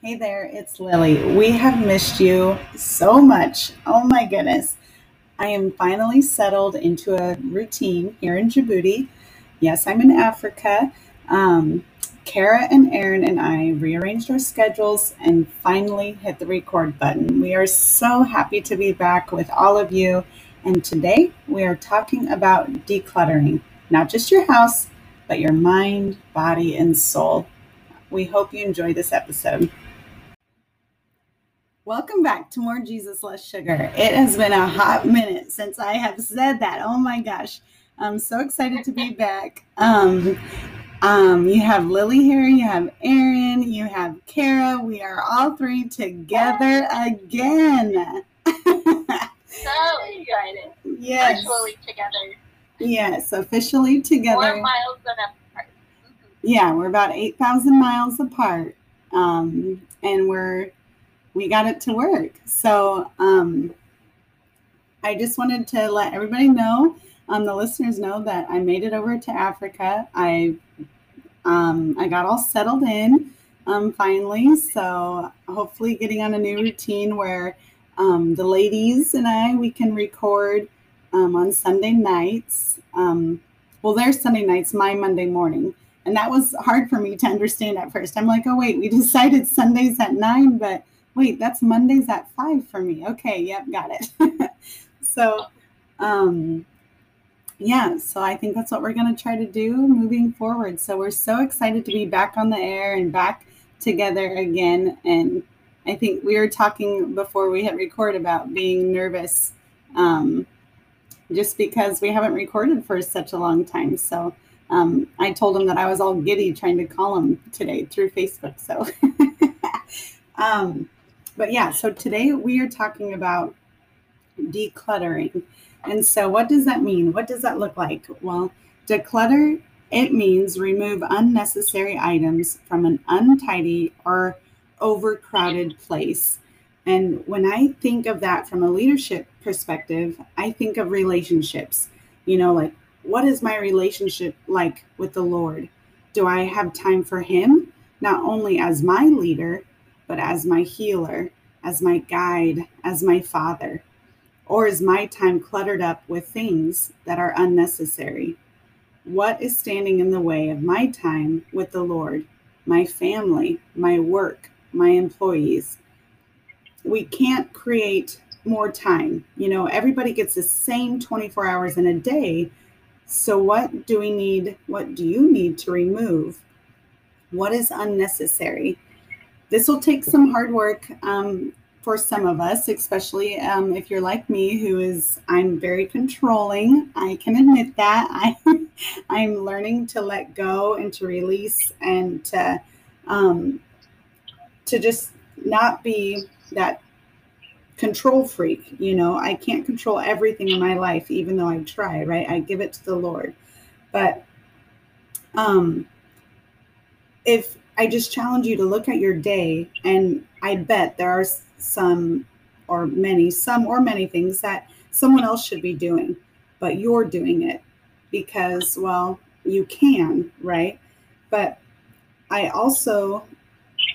Hey there, it's Lily. We have missed you so much. Oh my goodness. I am finally settled into a routine here in Djibouti. Yes, I'm in Africa. Um, Kara and Aaron and I rearranged our schedules and finally hit the record button. We are so happy to be back with all of you. And today we are talking about decluttering, not just your house, but your mind, body, and soul. We hope you enjoy this episode. Welcome back to More Jesus Less Sugar. It has been a hot minute since I have said that. Oh my gosh. I'm so excited to be back. Um, um, you have Lily here, you have Aaron, you have Kara. We are all three together again. so excited. Yes. Virtually together. Yes, officially together. More miles than apart. Yeah, we're about 8,000 miles apart. Um, and we're we got it to work. So um, I just wanted to let everybody know, um, the listeners know that I made it over to Africa. I um, I got all settled in um, finally. So hopefully, getting on a new routine where um, the ladies and I we can record um, on Sunday nights. Well, their Sunday nights, my Monday morning. And that was hard for me to understand at first. I'm like, oh, wait, we decided Sundays at nine, but wait, that's Mondays at five for me. Okay, yep, got it. so, um, yeah, so I think that's what we're going to try to do moving forward. So we're so excited to be back on the air and back together again. And I think we were talking before we hit record about being nervous um, just because we haven't recorded for such a long time. So um, I told him that I was all giddy trying to call him today through Facebook. So, um, but yeah, so today we are talking about decluttering. And so, what does that mean? What does that look like? Well, declutter, it means remove unnecessary items from an untidy or overcrowded place. And when I think of that from a leadership perspective, I think of relationships. You know, like what is my relationship like with the Lord? Do I have time for Him, not only as my leader, but as my healer, as my guide, as my father? Or is my time cluttered up with things that are unnecessary? What is standing in the way of my time with the Lord, my family, my work, my employees? We can't create more time. You know, everybody gets the same 24 hours in a day. So, what do we need? What do you need to remove? What is unnecessary? This will take some hard work um, for some of us, especially um, if you're like me, who is I'm very controlling. I can admit that I I'm learning to let go and to release and to um, to just not be that control freak. You know, I can't control everything in my life, even though I try. Right? I give it to the Lord, but um, if I just challenge you to look at your day, and I bet there are some or many, some or many things that someone else should be doing, but you're doing it because, well, you can, right? But I also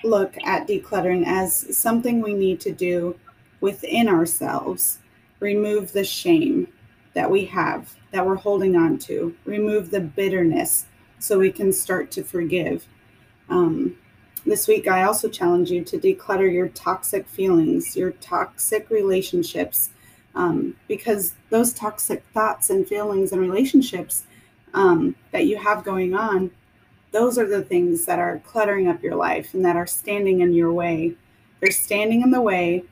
look at decluttering as something we need to do within ourselves. Remove the shame that we have, that we're holding on to, remove the bitterness so we can start to forgive. Um, this week, I also challenge you to declutter your toxic feelings, your toxic relationships, um, because those toxic thoughts and feelings and relationships um, that you have going on, those are the things that are cluttering up your life and that are standing in your way. They're standing in the way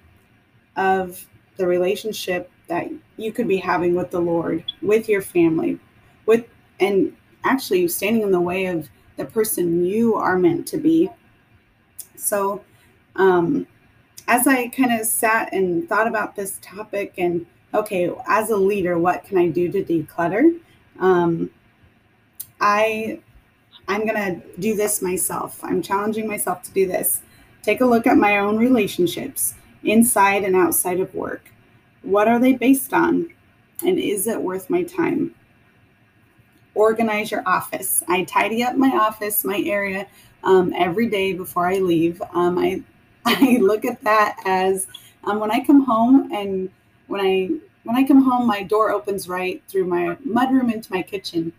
of the relationship that you could be having with the Lord, with your family, with, and actually standing in the way of the person you are meant to be so, um, as I kind of sat and thought about this topic, and okay, as a leader, what can I do to declutter? Um, I I'm gonna do this myself. I'm challenging myself to do this. Take a look at my own relationships, inside and outside of work. What are they based on? And is it worth my time? Organize your office. I tidy up my office, my area, um, every day before I leave. Um, I I look at that as um, when I come home and when I when I come home, my door opens right through my mudroom into my kitchen.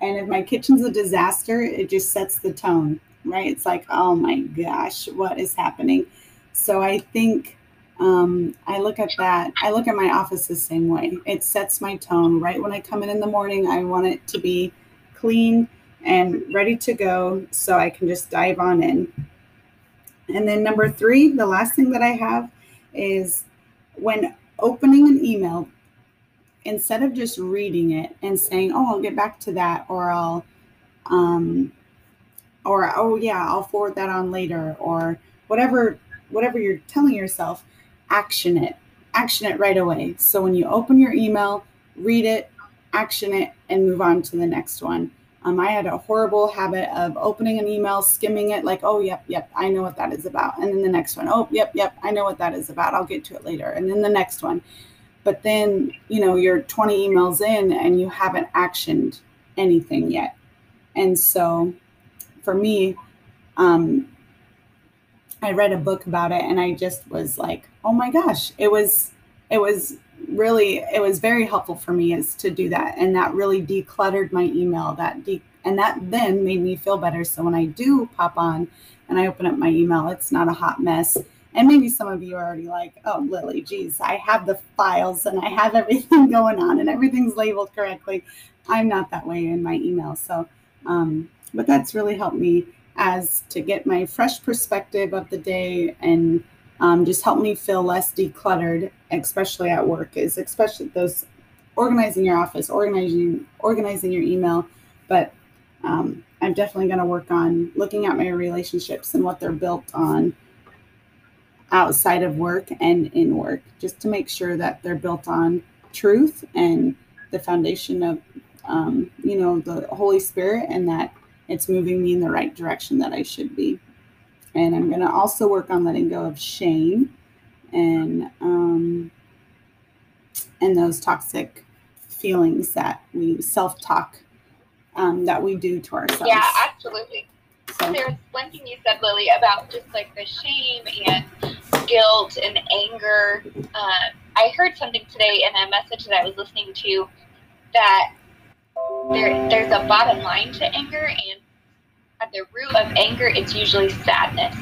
And if my kitchen's a disaster, it just sets the tone, right? It's like, oh my gosh, what is happening? So I think um, I look at that. I look at my office the same way. It sets my tone. Right when I come in in the morning, I want it to be clean and ready to go so I can just dive on in. And then number three, the last thing that I have is when opening an email, instead of just reading it and saying, "Oh, I'll get back to that," or "I'll," um, or "Oh yeah, I'll forward that on later," or whatever, whatever you're telling yourself, action it, action it right away. So when you open your email, read it, action it, and move on to the next one. Um, I had a horrible habit of opening an email, skimming it, like, oh, yep, yep, I know what that is about. And then the next one, oh, yep, yep, I know what that is about. I'll get to it later. And then the next one. But then, you know, you're 20 emails in and you haven't actioned anything yet. And so for me, um, I read a book about it and I just was like, oh my gosh, it was, it was really it was very helpful for me is to do that and that really decluttered my email that de- and that then made me feel better. So when i do pop on and i open up my email it's not a hot mess. And maybe some of you are already like oh lily geez i have the files and i have everything going on and everything's labeled correctly. I'm not that way in my email. So um, but that's really helped me as to get my fresh perspective of the day and um, just help me feel less decluttered, especially at work. Is especially those organizing your office, organizing organizing your email. But um, I'm definitely going to work on looking at my relationships and what they're built on outside of work and in work, just to make sure that they're built on truth and the foundation of um, you know the Holy Spirit, and that it's moving me in the right direction that I should be. And I'm going to also work on letting go of shame and um, and those toxic feelings that we self-talk um, that we do to ourselves. Yeah, absolutely. So. There's one thing you said, Lily, about just like the shame and guilt and anger. Uh, I heard something today in a message that I was listening to that there, there's a bottom line to anger and at the root of anger, it's usually sadness.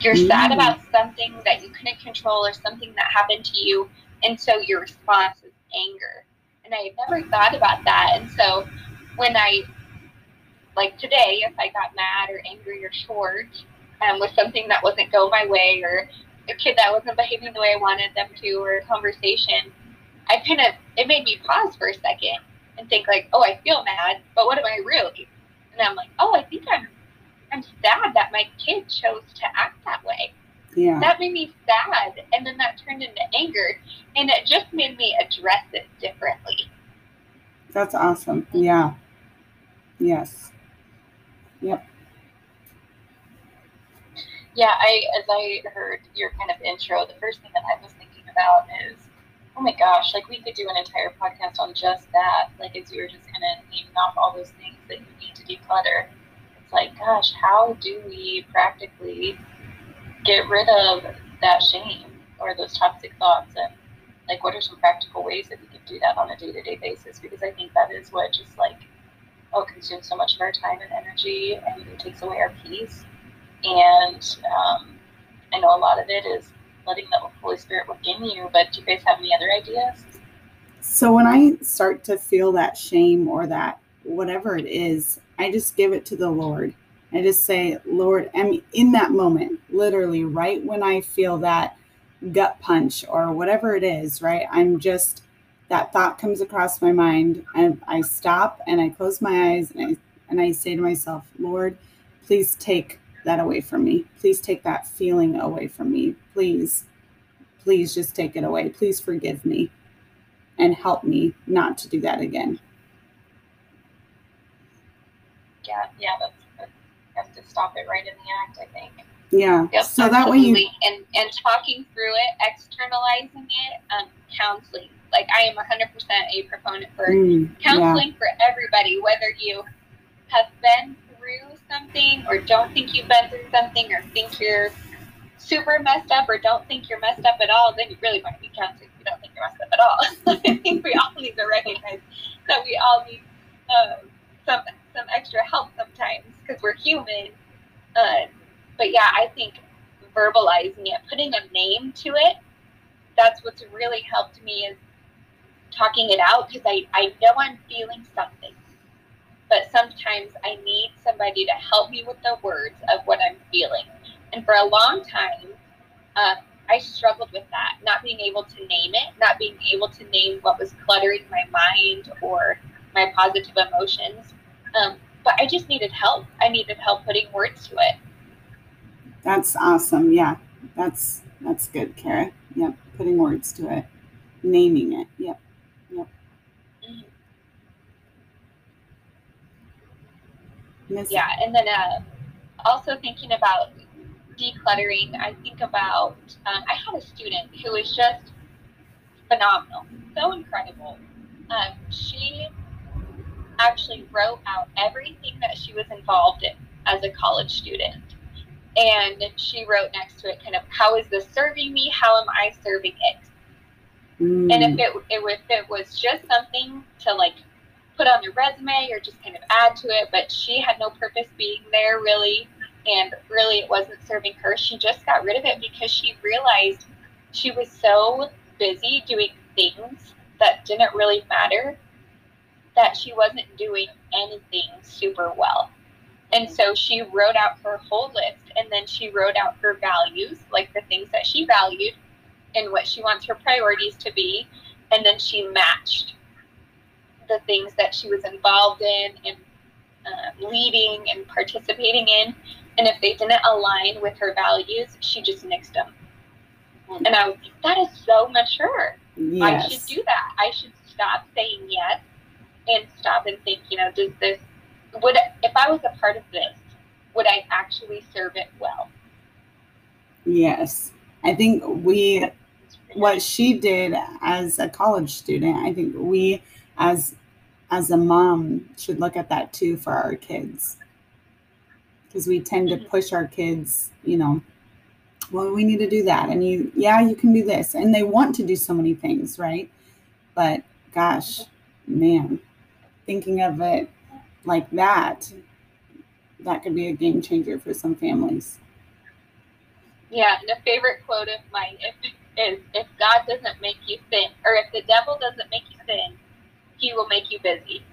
You're mm. sad about something that you couldn't control or something that happened to you, and so your response is anger. And I had never thought about that. And so when I, like today, if I got mad or angry or short um, with something that wasn't going my way or a kid that wasn't behaving the way I wanted them to or a conversation, I kind of, it made me pause for a second and think like, oh, I feel mad, but what am I really? and I'm like, oh, I think I'm I'm sad that my kid chose to act that way. Yeah. That made me sad, and then that turned into anger, and it just made me address it differently. That's awesome. Yeah. Yes. Yep. Yeah, I as I heard your kind of intro, the first thing that I was thinking about is, oh my gosh, like we could do an entire podcast on just that. Like as you were just kind of naming off all those things that you need to declutter. It's like, gosh, how do we practically get rid of that shame or those toxic thoughts? And like, what are some practical ways that we can do that on a day to day basis? Because I think that is what just like, oh, consumes so much of our time and energy and it takes away our peace. And um, I know a lot of it is letting the Holy Spirit work in you, but do you guys have any other ideas? So when I start to feel that shame or that whatever it is, I just give it to the Lord. I just say, Lord, I mean, in that moment, literally, right when I feel that gut punch or whatever it is, right? I'm just, that thought comes across my mind and I stop and I close my eyes and I, and I say to myself, Lord, please take that away from me. Please take that feeling away from me. Please, please just take it away. Please forgive me and help me not to do that again yeah, yeah, that's, that's you have to stop it right in the act. I think. Yeah. Yep, so absolutely. that way you and and talking through it, externalizing it, um, counseling. Like I am 100% a proponent for mm, counseling yeah. for everybody, whether you have been through something or don't think you've been through something or think you're super messed up or don't think you're messed up at all, then you really want to be counseling if you don't think you're messed up at all. I think we all need to recognize that we all need um, some some extra help sometimes because we're human. Uh, but yeah, I think verbalizing it, putting a name to it, that's what's really helped me is talking it out because I, I know I'm feeling something. But sometimes I need somebody to help me with the words of what I'm feeling. And for a long time, uh, I struggled with that, not being able to name it, not being able to name what was cluttering my mind or my positive emotions. Um, but I just needed help. I needed help putting words to it. That's awesome. Yeah, that's that's good, Kara. Yep, putting words to it, naming it. Yep, yep. Yeah, and then uh, also thinking about decluttering, I think about um, I had a student who was just phenomenal, so incredible. Um, she actually wrote out everything that she was involved in as a college student. And she wrote next to it kind of, how is this serving me? How am I serving it? Mm. And if it, if it was just something to like put on your resume or just kind of add to it, but she had no purpose being there really, and really it wasn't serving her, she just got rid of it because she realized she was so busy doing things that didn't really matter that she wasn't doing anything super well. And so she wrote out her whole list and then she wrote out her values, like the things that she valued and what she wants her priorities to be. And then she matched the things that she was involved in and uh, leading and participating in. And if they didn't align with her values, she just nixed them. And I was like, that is so mature. Yes. I should do that. I should stop saying yes and stop and think, you know, does this, would, if I was a part of this, would I actually serve it well? Yes. I think we, what she did as a college student, I think we as, as a mom should look at that too for our kids. Because we tend to mm-hmm. push our kids, you know, well, we need to do that. And you, yeah, you can do this. And they want to do so many things, right? But gosh, man, thinking of it like that, that could be a game changer for some families. Yeah, and a favorite quote of mine is if God doesn't make you thin, or if the devil doesn't make you thin, he will make you busy.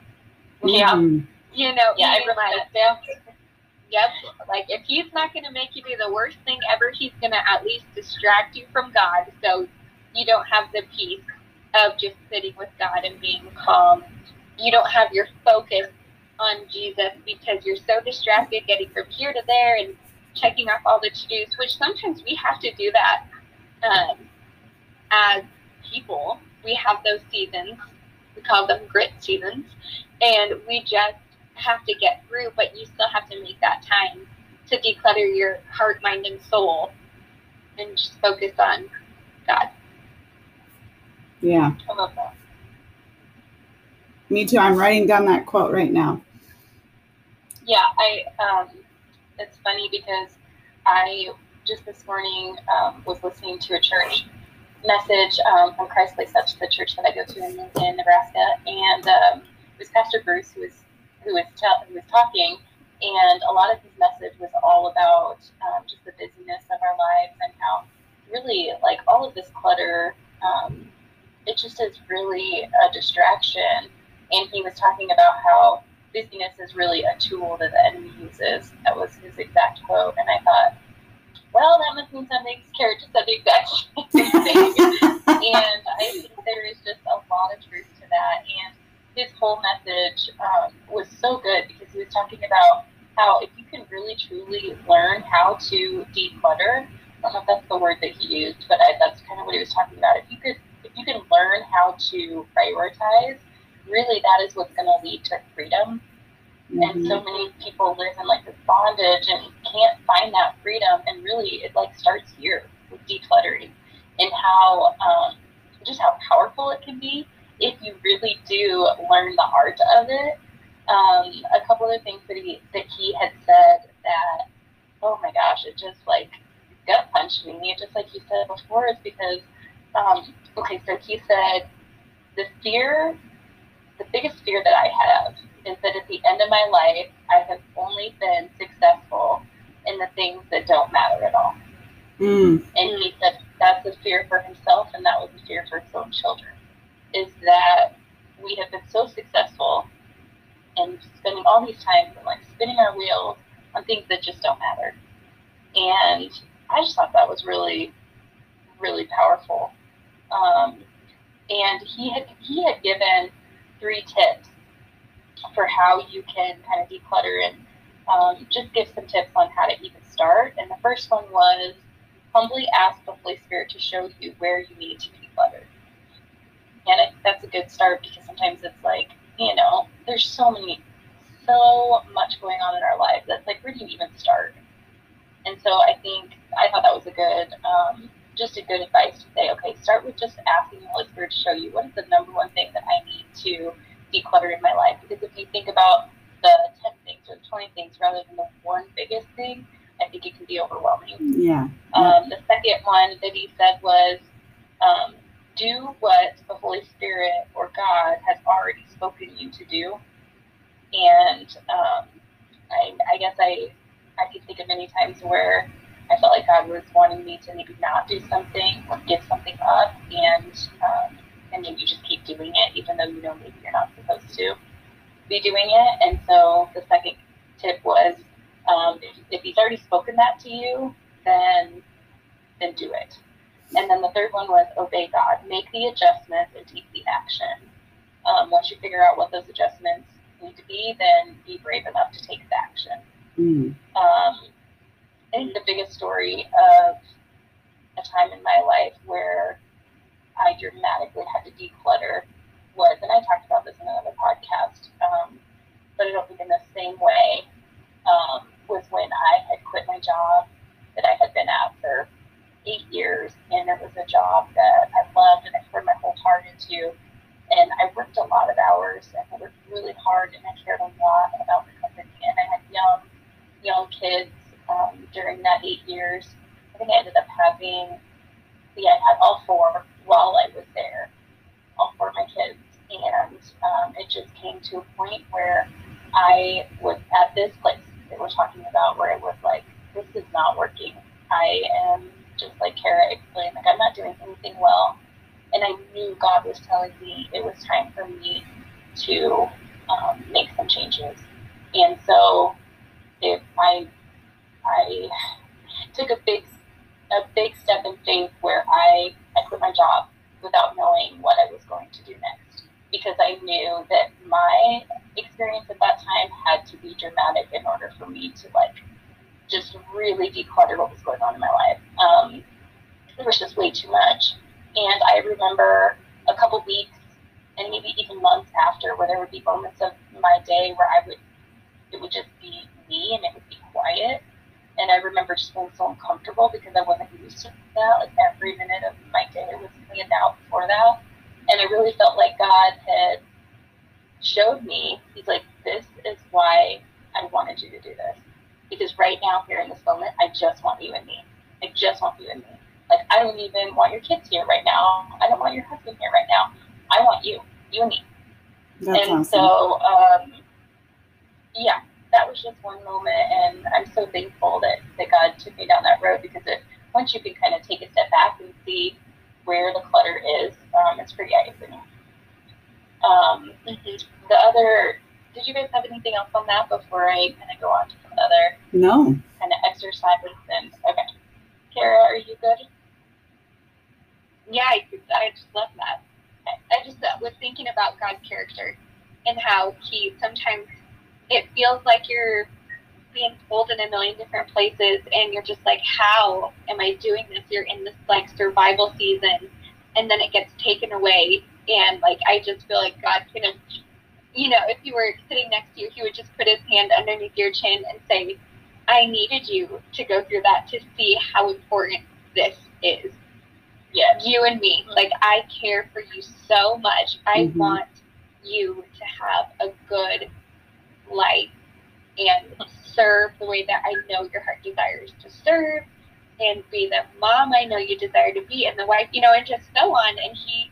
Yeah. Mm-hmm. You know, yeah, I remember that. Yep. Like if he's not going to make you do the worst thing ever, he's going to at least distract you from God so you don't have the peace of just sitting with God and being calm you don't have your focus on Jesus because you're so distracted getting from here to there and checking off all the to dos, which sometimes we have to do that um, as people. We have those seasons, we call them grit seasons, and we just have to get through, but you still have to make that time to declutter your heart, mind, and soul and just focus on God. Yeah. I love that. Me too. I'm writing down that quote right now. Yeah, I. Um, it's funny because I just this morning um, was listening to a church message um, from Christ Place Church, the church that I go to in, in Nebraska, and um, it was Pastor Bruce who was who was who was talking, and a lot of his message was all about um, just the busyness of our lives and how really like all of this clutter, um, it just is really a distraction. And he was talking about how busyness is really a tool that the enemy uses. That was his exact quote, and I thought, well, that must mean something. Kara said the exact same thing, and I think there is just a lot of truth to that. And his whole message um, was so good because he was talking about how if you can really truly learn how to declutter, I don't know if that's the word that he used, but I, that's kind of what he was talking about. If you could, if you can learn how to prioritize really that is what's going to lead to freedom. Mm-hmm. And so many people live in like this bondage and can't find that freedom. And really, it like starts here with decluttering and how um, just how powerful it can be if you really do learn the art of it. Um, a couple of things that he that he had said that oh my gosh, it just like gut punched me, just like you said before, is because, um, okay, so he said, the fear, the biggest fear that I have is that at the end of my life, I have only been successful in the things that don't matter at all. Mm. And he said that's a fear for himself, and that was a fear for his own children. Is that we have been so successful and spending all these times and like spinning our wheels on things that just don't matter. And I just thought that was really, really powerful. Um, and he had he had given three tips for how you can kind of declutter and um, just give some tips on how to even start. And the first one was humbly ask the Holy Spirit to show you where you need to declutter. And it, that's a good start because sometimes it's like, you know, there's so many, so much going on in our lives. that's like, where do you even start? And so I think I thought that was a good, um, just a good advice to say, okay, start with just asking the Holy Spirit to show you what is the number one thing that I need to declutter in my life. Because if you think about the 10 things or 20 things rather than the one biggest thing, I think it can be overwhelming. Yeah. Um, the second one that he said was um, do what the Holy Spirit or God has already spoken you to do. And um, I, I guess I, I can think of many times where I felt like God was wanting me to maybe not do something or give something up, and um, and then you just keep doing it, even though you know maybe you're not supposed to be doing it. And so the second tip was um, if, if he's already spoken that to you, then then do it. And then the third one was obey God. Make the adjustments and take the action. Um, once you figure out what those adjustments need to be, then be brave enough to take the action. Mm. Um, I think the biggest story of a time in my life where I dramatically had to declutter was, and I talked about this in another podcast, um, but I don't think in the same way, um, was when I had quit my job that I had been at for eight years, and it was a job that I loved and I poured my whole heart into. And I worked a lot of hours and I worked really hard, and I cared a lot about the company. And I had young, young kids um, during that eight years. I think I having, yeah, I had all four while I was there, all four of my kids. And um, it just came to a point where I was at this place that we're talking about where it was like, this is not working. I am just like Kara explained, like I'm not doing anything well. And I knew God was telling me it was time for me to um, make some changes. And so if I I took a big a big step in faith where I, I quit my job without knowing what I was going to do next because I knew that my experience at that time had to be dramatic in order for me to like just really declutter what was going on in my life. Um, it was just way too much. And I remember a couple weeks and maybe even months after where there would be moments of my day where I would, it would just be me and it would be quiet. And I remember just feeling so uncomfortable because I wasn't used to that. Like every minute of my day was planned out for that. And I really felt like God had showed me, he's like, this is why I wanted you to do this. Because right now, here in this moment, I just want you and me. I just want you and me. Like, I don't even want your kids here right now. I don't want your husband here right now. I want you, you and me. That's and awesome. so, um, yeah, that was just one moment. And I'm so thankful that, that God took me down that road because it, once you can kind of take a step back and see where the clutter is, um, it's pretty eye opening. Um, the other, did you guys have anything else on that before I kind of go on to some other no kind of exercises? And okay, Kara, are you good? Yeah, I, I just love that. I, I just uh, was thinking about God's character and how He sometimes it feels like you're being pulled in a million different places and you're just like how am i doing this you're in this like survival season and then it gets taken away and like I just feel like God could have, you know, if you were sitting next to you, He would just put His hand underneath your chin and say, "I needed you to go through that to see how important this is." Yeah, you and me. Like I care for you so much. I mm-hmm. want you to have a good life and serve the way that I know your heart desires to serve. and be the mom I know you desire to be and the wife, you know, and just so on. And he,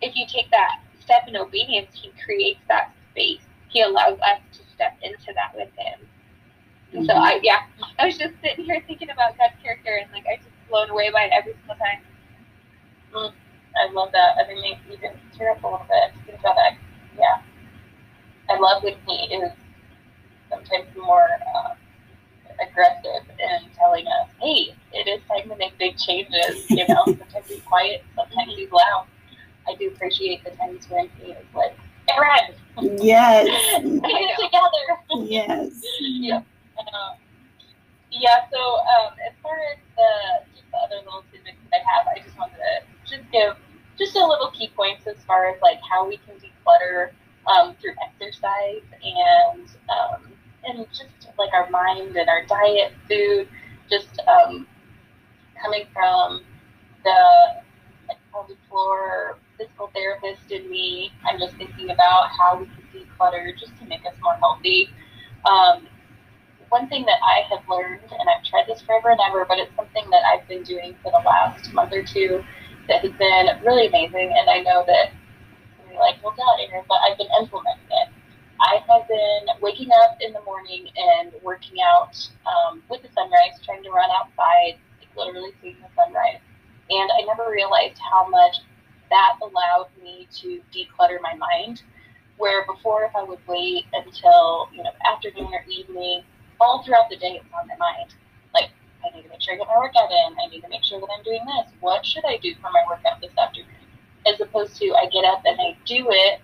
if you take that step in obedience, he creates that space. He allows us to step into that with him. Mm-hmm. So I, yeah, I was just sitting here thinking about God's character and like I just blown away by it every single time. Mm, I love that. I mean, you can tear up a little bit think about that. Yeah, I love when he is sometimes more. Uh, aggressive in telling us, hey, it is time to make big changes. You know, sometimes he's quiet, sometimes he's loud. I do appreciate the times when he is like, Aaron. Yes. Get it together. Yes. yeah. Um, yeah. So um, as far as the just the other little tidbits that I have, I just wanted to just give just a little key points as far as like how we can declutter um, through exercise and um, and just like our mind and our diet, food, just um, coming from the pelvic floor physical therapist in me. I'm just thinking about how we can declutter just to make us more healthy. Um, one thing that I have learned, and I've tried this forever and ever, but it's something that I've been doing for the last month or two that has been really amazing. And I know that you're like, well, God, Aaron, but I've been implementing it. I have been waking up in the morning and working out um, with the sunrise, trying to run outside, like literally seeing the sunrise. And I never realized how much that allowed me to declutter my mind. Where before, if I would wait until you know afternoon or evening, all throughout the day, it's on my mind. Like I need to make sure I get my workout in. I need to make sure that I'm doing this. What should I do for my workout this afternoon? As opposed to I get up and I do it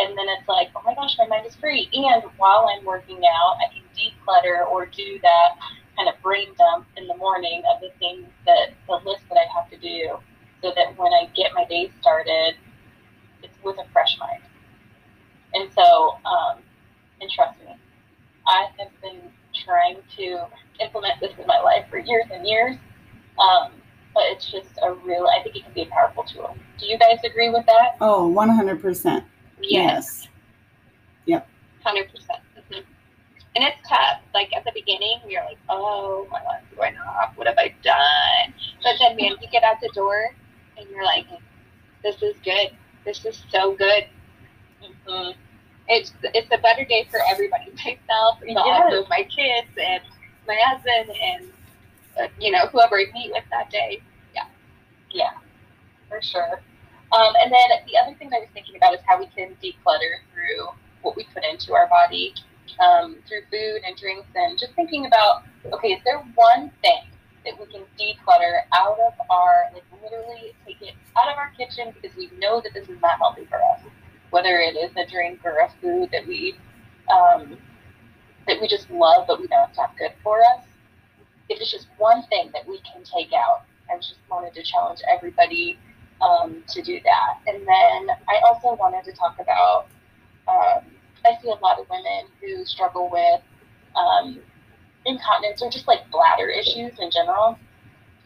and then it's like, oh my gosh, my mind is free. And while I'm working out, I can declutter or do that kind of brain dump in the morning of the things that the list that I have to do, so that when I get my day started, it's with a fresh mind. And so, um, and trust me, I have been trying to implement this in my life for years and years. Um, but it's just a real, I think it can be a powerful tool. Do you guys agree with that? Oh, 100%. Yes. Yep. Hundred percent. Mm-hmm. And it's tough. Like at the beginning, you're like, "Oh, my life's going off. What have I done?" But then, man, you get out the door, and you're like, "This is good. This is so good." Mm-hmm. It's it's a better day for everybody. Myself, but yes. also my kids and my husband, and uh, you know whoever I meet with that day. Yeah. Yeah. For sure. Um, and then the other thing I was thinking about is how we can declutter through what we put into our body um, through food and drinks, and just thinking about okay, is there one thing that we can declutter out of our, like literally take it out of our kitchen because we know that this is not healthy for us, whether it is a drink or a food that we um, that we just love but we know it's not good for us. If it's just one thing that we can take out, I just wanted to challenge everybody um, to do that. And then I also wanted to talk about um, I see a lot of women who struggle with um, incontinence or just like bladder issues in general.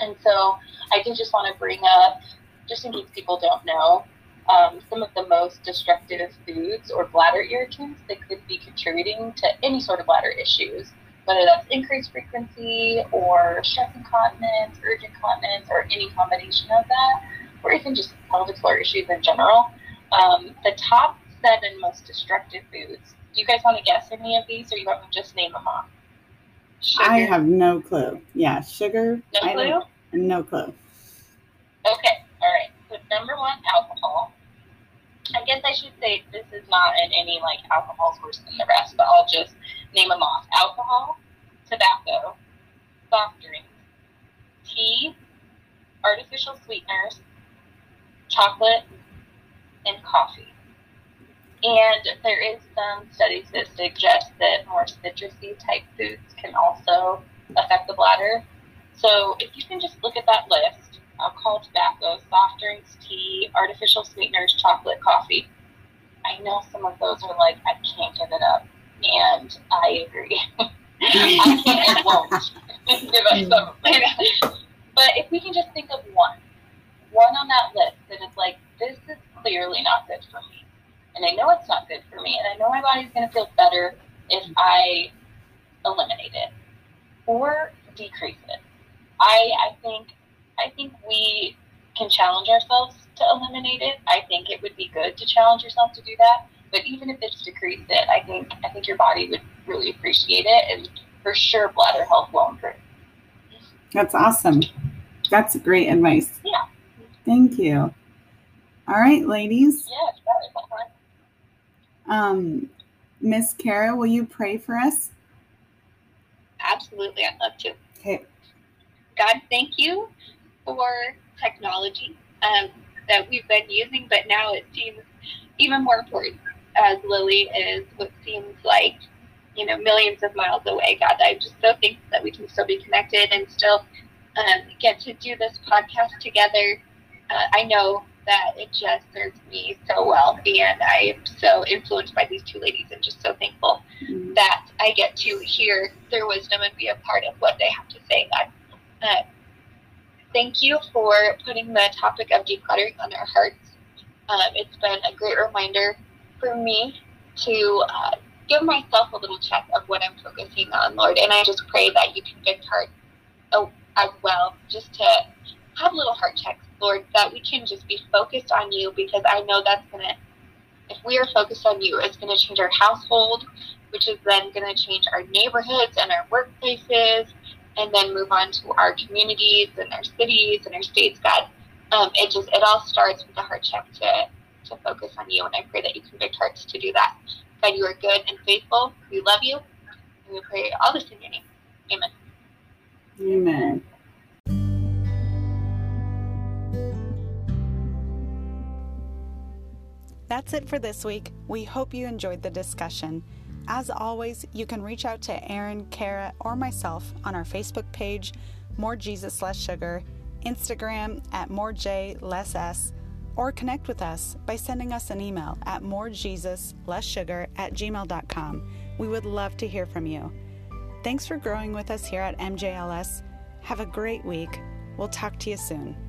And so I did just want to bring up, just in case people don't know, um, some of the most destructive foods or bladder irritants that could be contributing to any sort of bladder issues, whether that's increased frequency or stress incontinence, urgent incontinence, or any combination of that or even just pelvic floor issues in general. Um, the top seven most destructive foods. Do you guys want to guess any of these, or you want me to just name them off? Sugar. I have no clue. Yeah, sugar. No I clue. No clue. Okay. All right. So number one, alcohol. I guess I should say this is not in any like alcohol's worse than the rest, but I'll just name them off. Alcohol, tobacco, soft drinks, tea, artificial sweeteners, chocolate, and coffee. And there is some studies that suggest that more citrusy type foods can also affect the bladder. So if you can just look at that list, alcohol, tobacco, soft drinks, tea, artificial sweeteners, chocolate, coffee. I know some of those are like, I can't give it up. And I agree. I can't and won't give up some of them. But if we can just think of one, one on that list that is like, this is clearly not good for me. And I know it's not good for me. And I know my body's going to feel better if I eliminate it or decrease it. I I think I think we can challenge ourselves to eliminate it. I think it would be good to challenge yourself to do that. But even if it's decreased it, I think I think your body would really appreciate it, and for sure, bladder health will improve. That's awesome. That's great advice. Yeah. Thank you. All right, ladies. Yeah. Um, Miss Kara, will you pray for us? Absolutely, I'd love to. Okay. God, thank you for technology um, that we've been using, but now it seems even more important as Lily is what seems like, you know, millions of miles away. God, I'm just so thankful that we can still be connected and still um, get to do this podcast together. Uh, I know that it just serves me so well, and I am so influenced by these two ladies, and just so thankful mm-hmm. that I get to hear their wisdom and be a part of what they have to say. God, uh, thank you for putting the topic of decluttering on our hearts. Um, it's been a great reminder for me to uh, give myself a little check of what I'm focusing on, Lord. And I just pray that you convict hearts oh, as well, just to have little heart checks, Lord, that we can just be focused on you because I know that's going to, if we are focused on you, it's going to change our household, which is then going to change our neighborhoods and our workplaces, and then move on to our communities and our cities and our states, God. Um, it just, it all starts with a heart check to to focus on you. And I pray that you convict hearts to do that. God, you are good and faithful. We love you. And we pray all this in your name. Amen. Amen. That's it for this week. We hope you enjoyed the discussion. As always, you can reach out to Aaron, Kara, or myself on our Facebook page, More Jesus Less Sugar, Instagram at More J Less S, or connect with us by sending us an email at morejesuslesssugar at gmail.com. We would love to hear from you. Thanks for growing with us here at MJLS. Have a great week. We'll talk to you soon.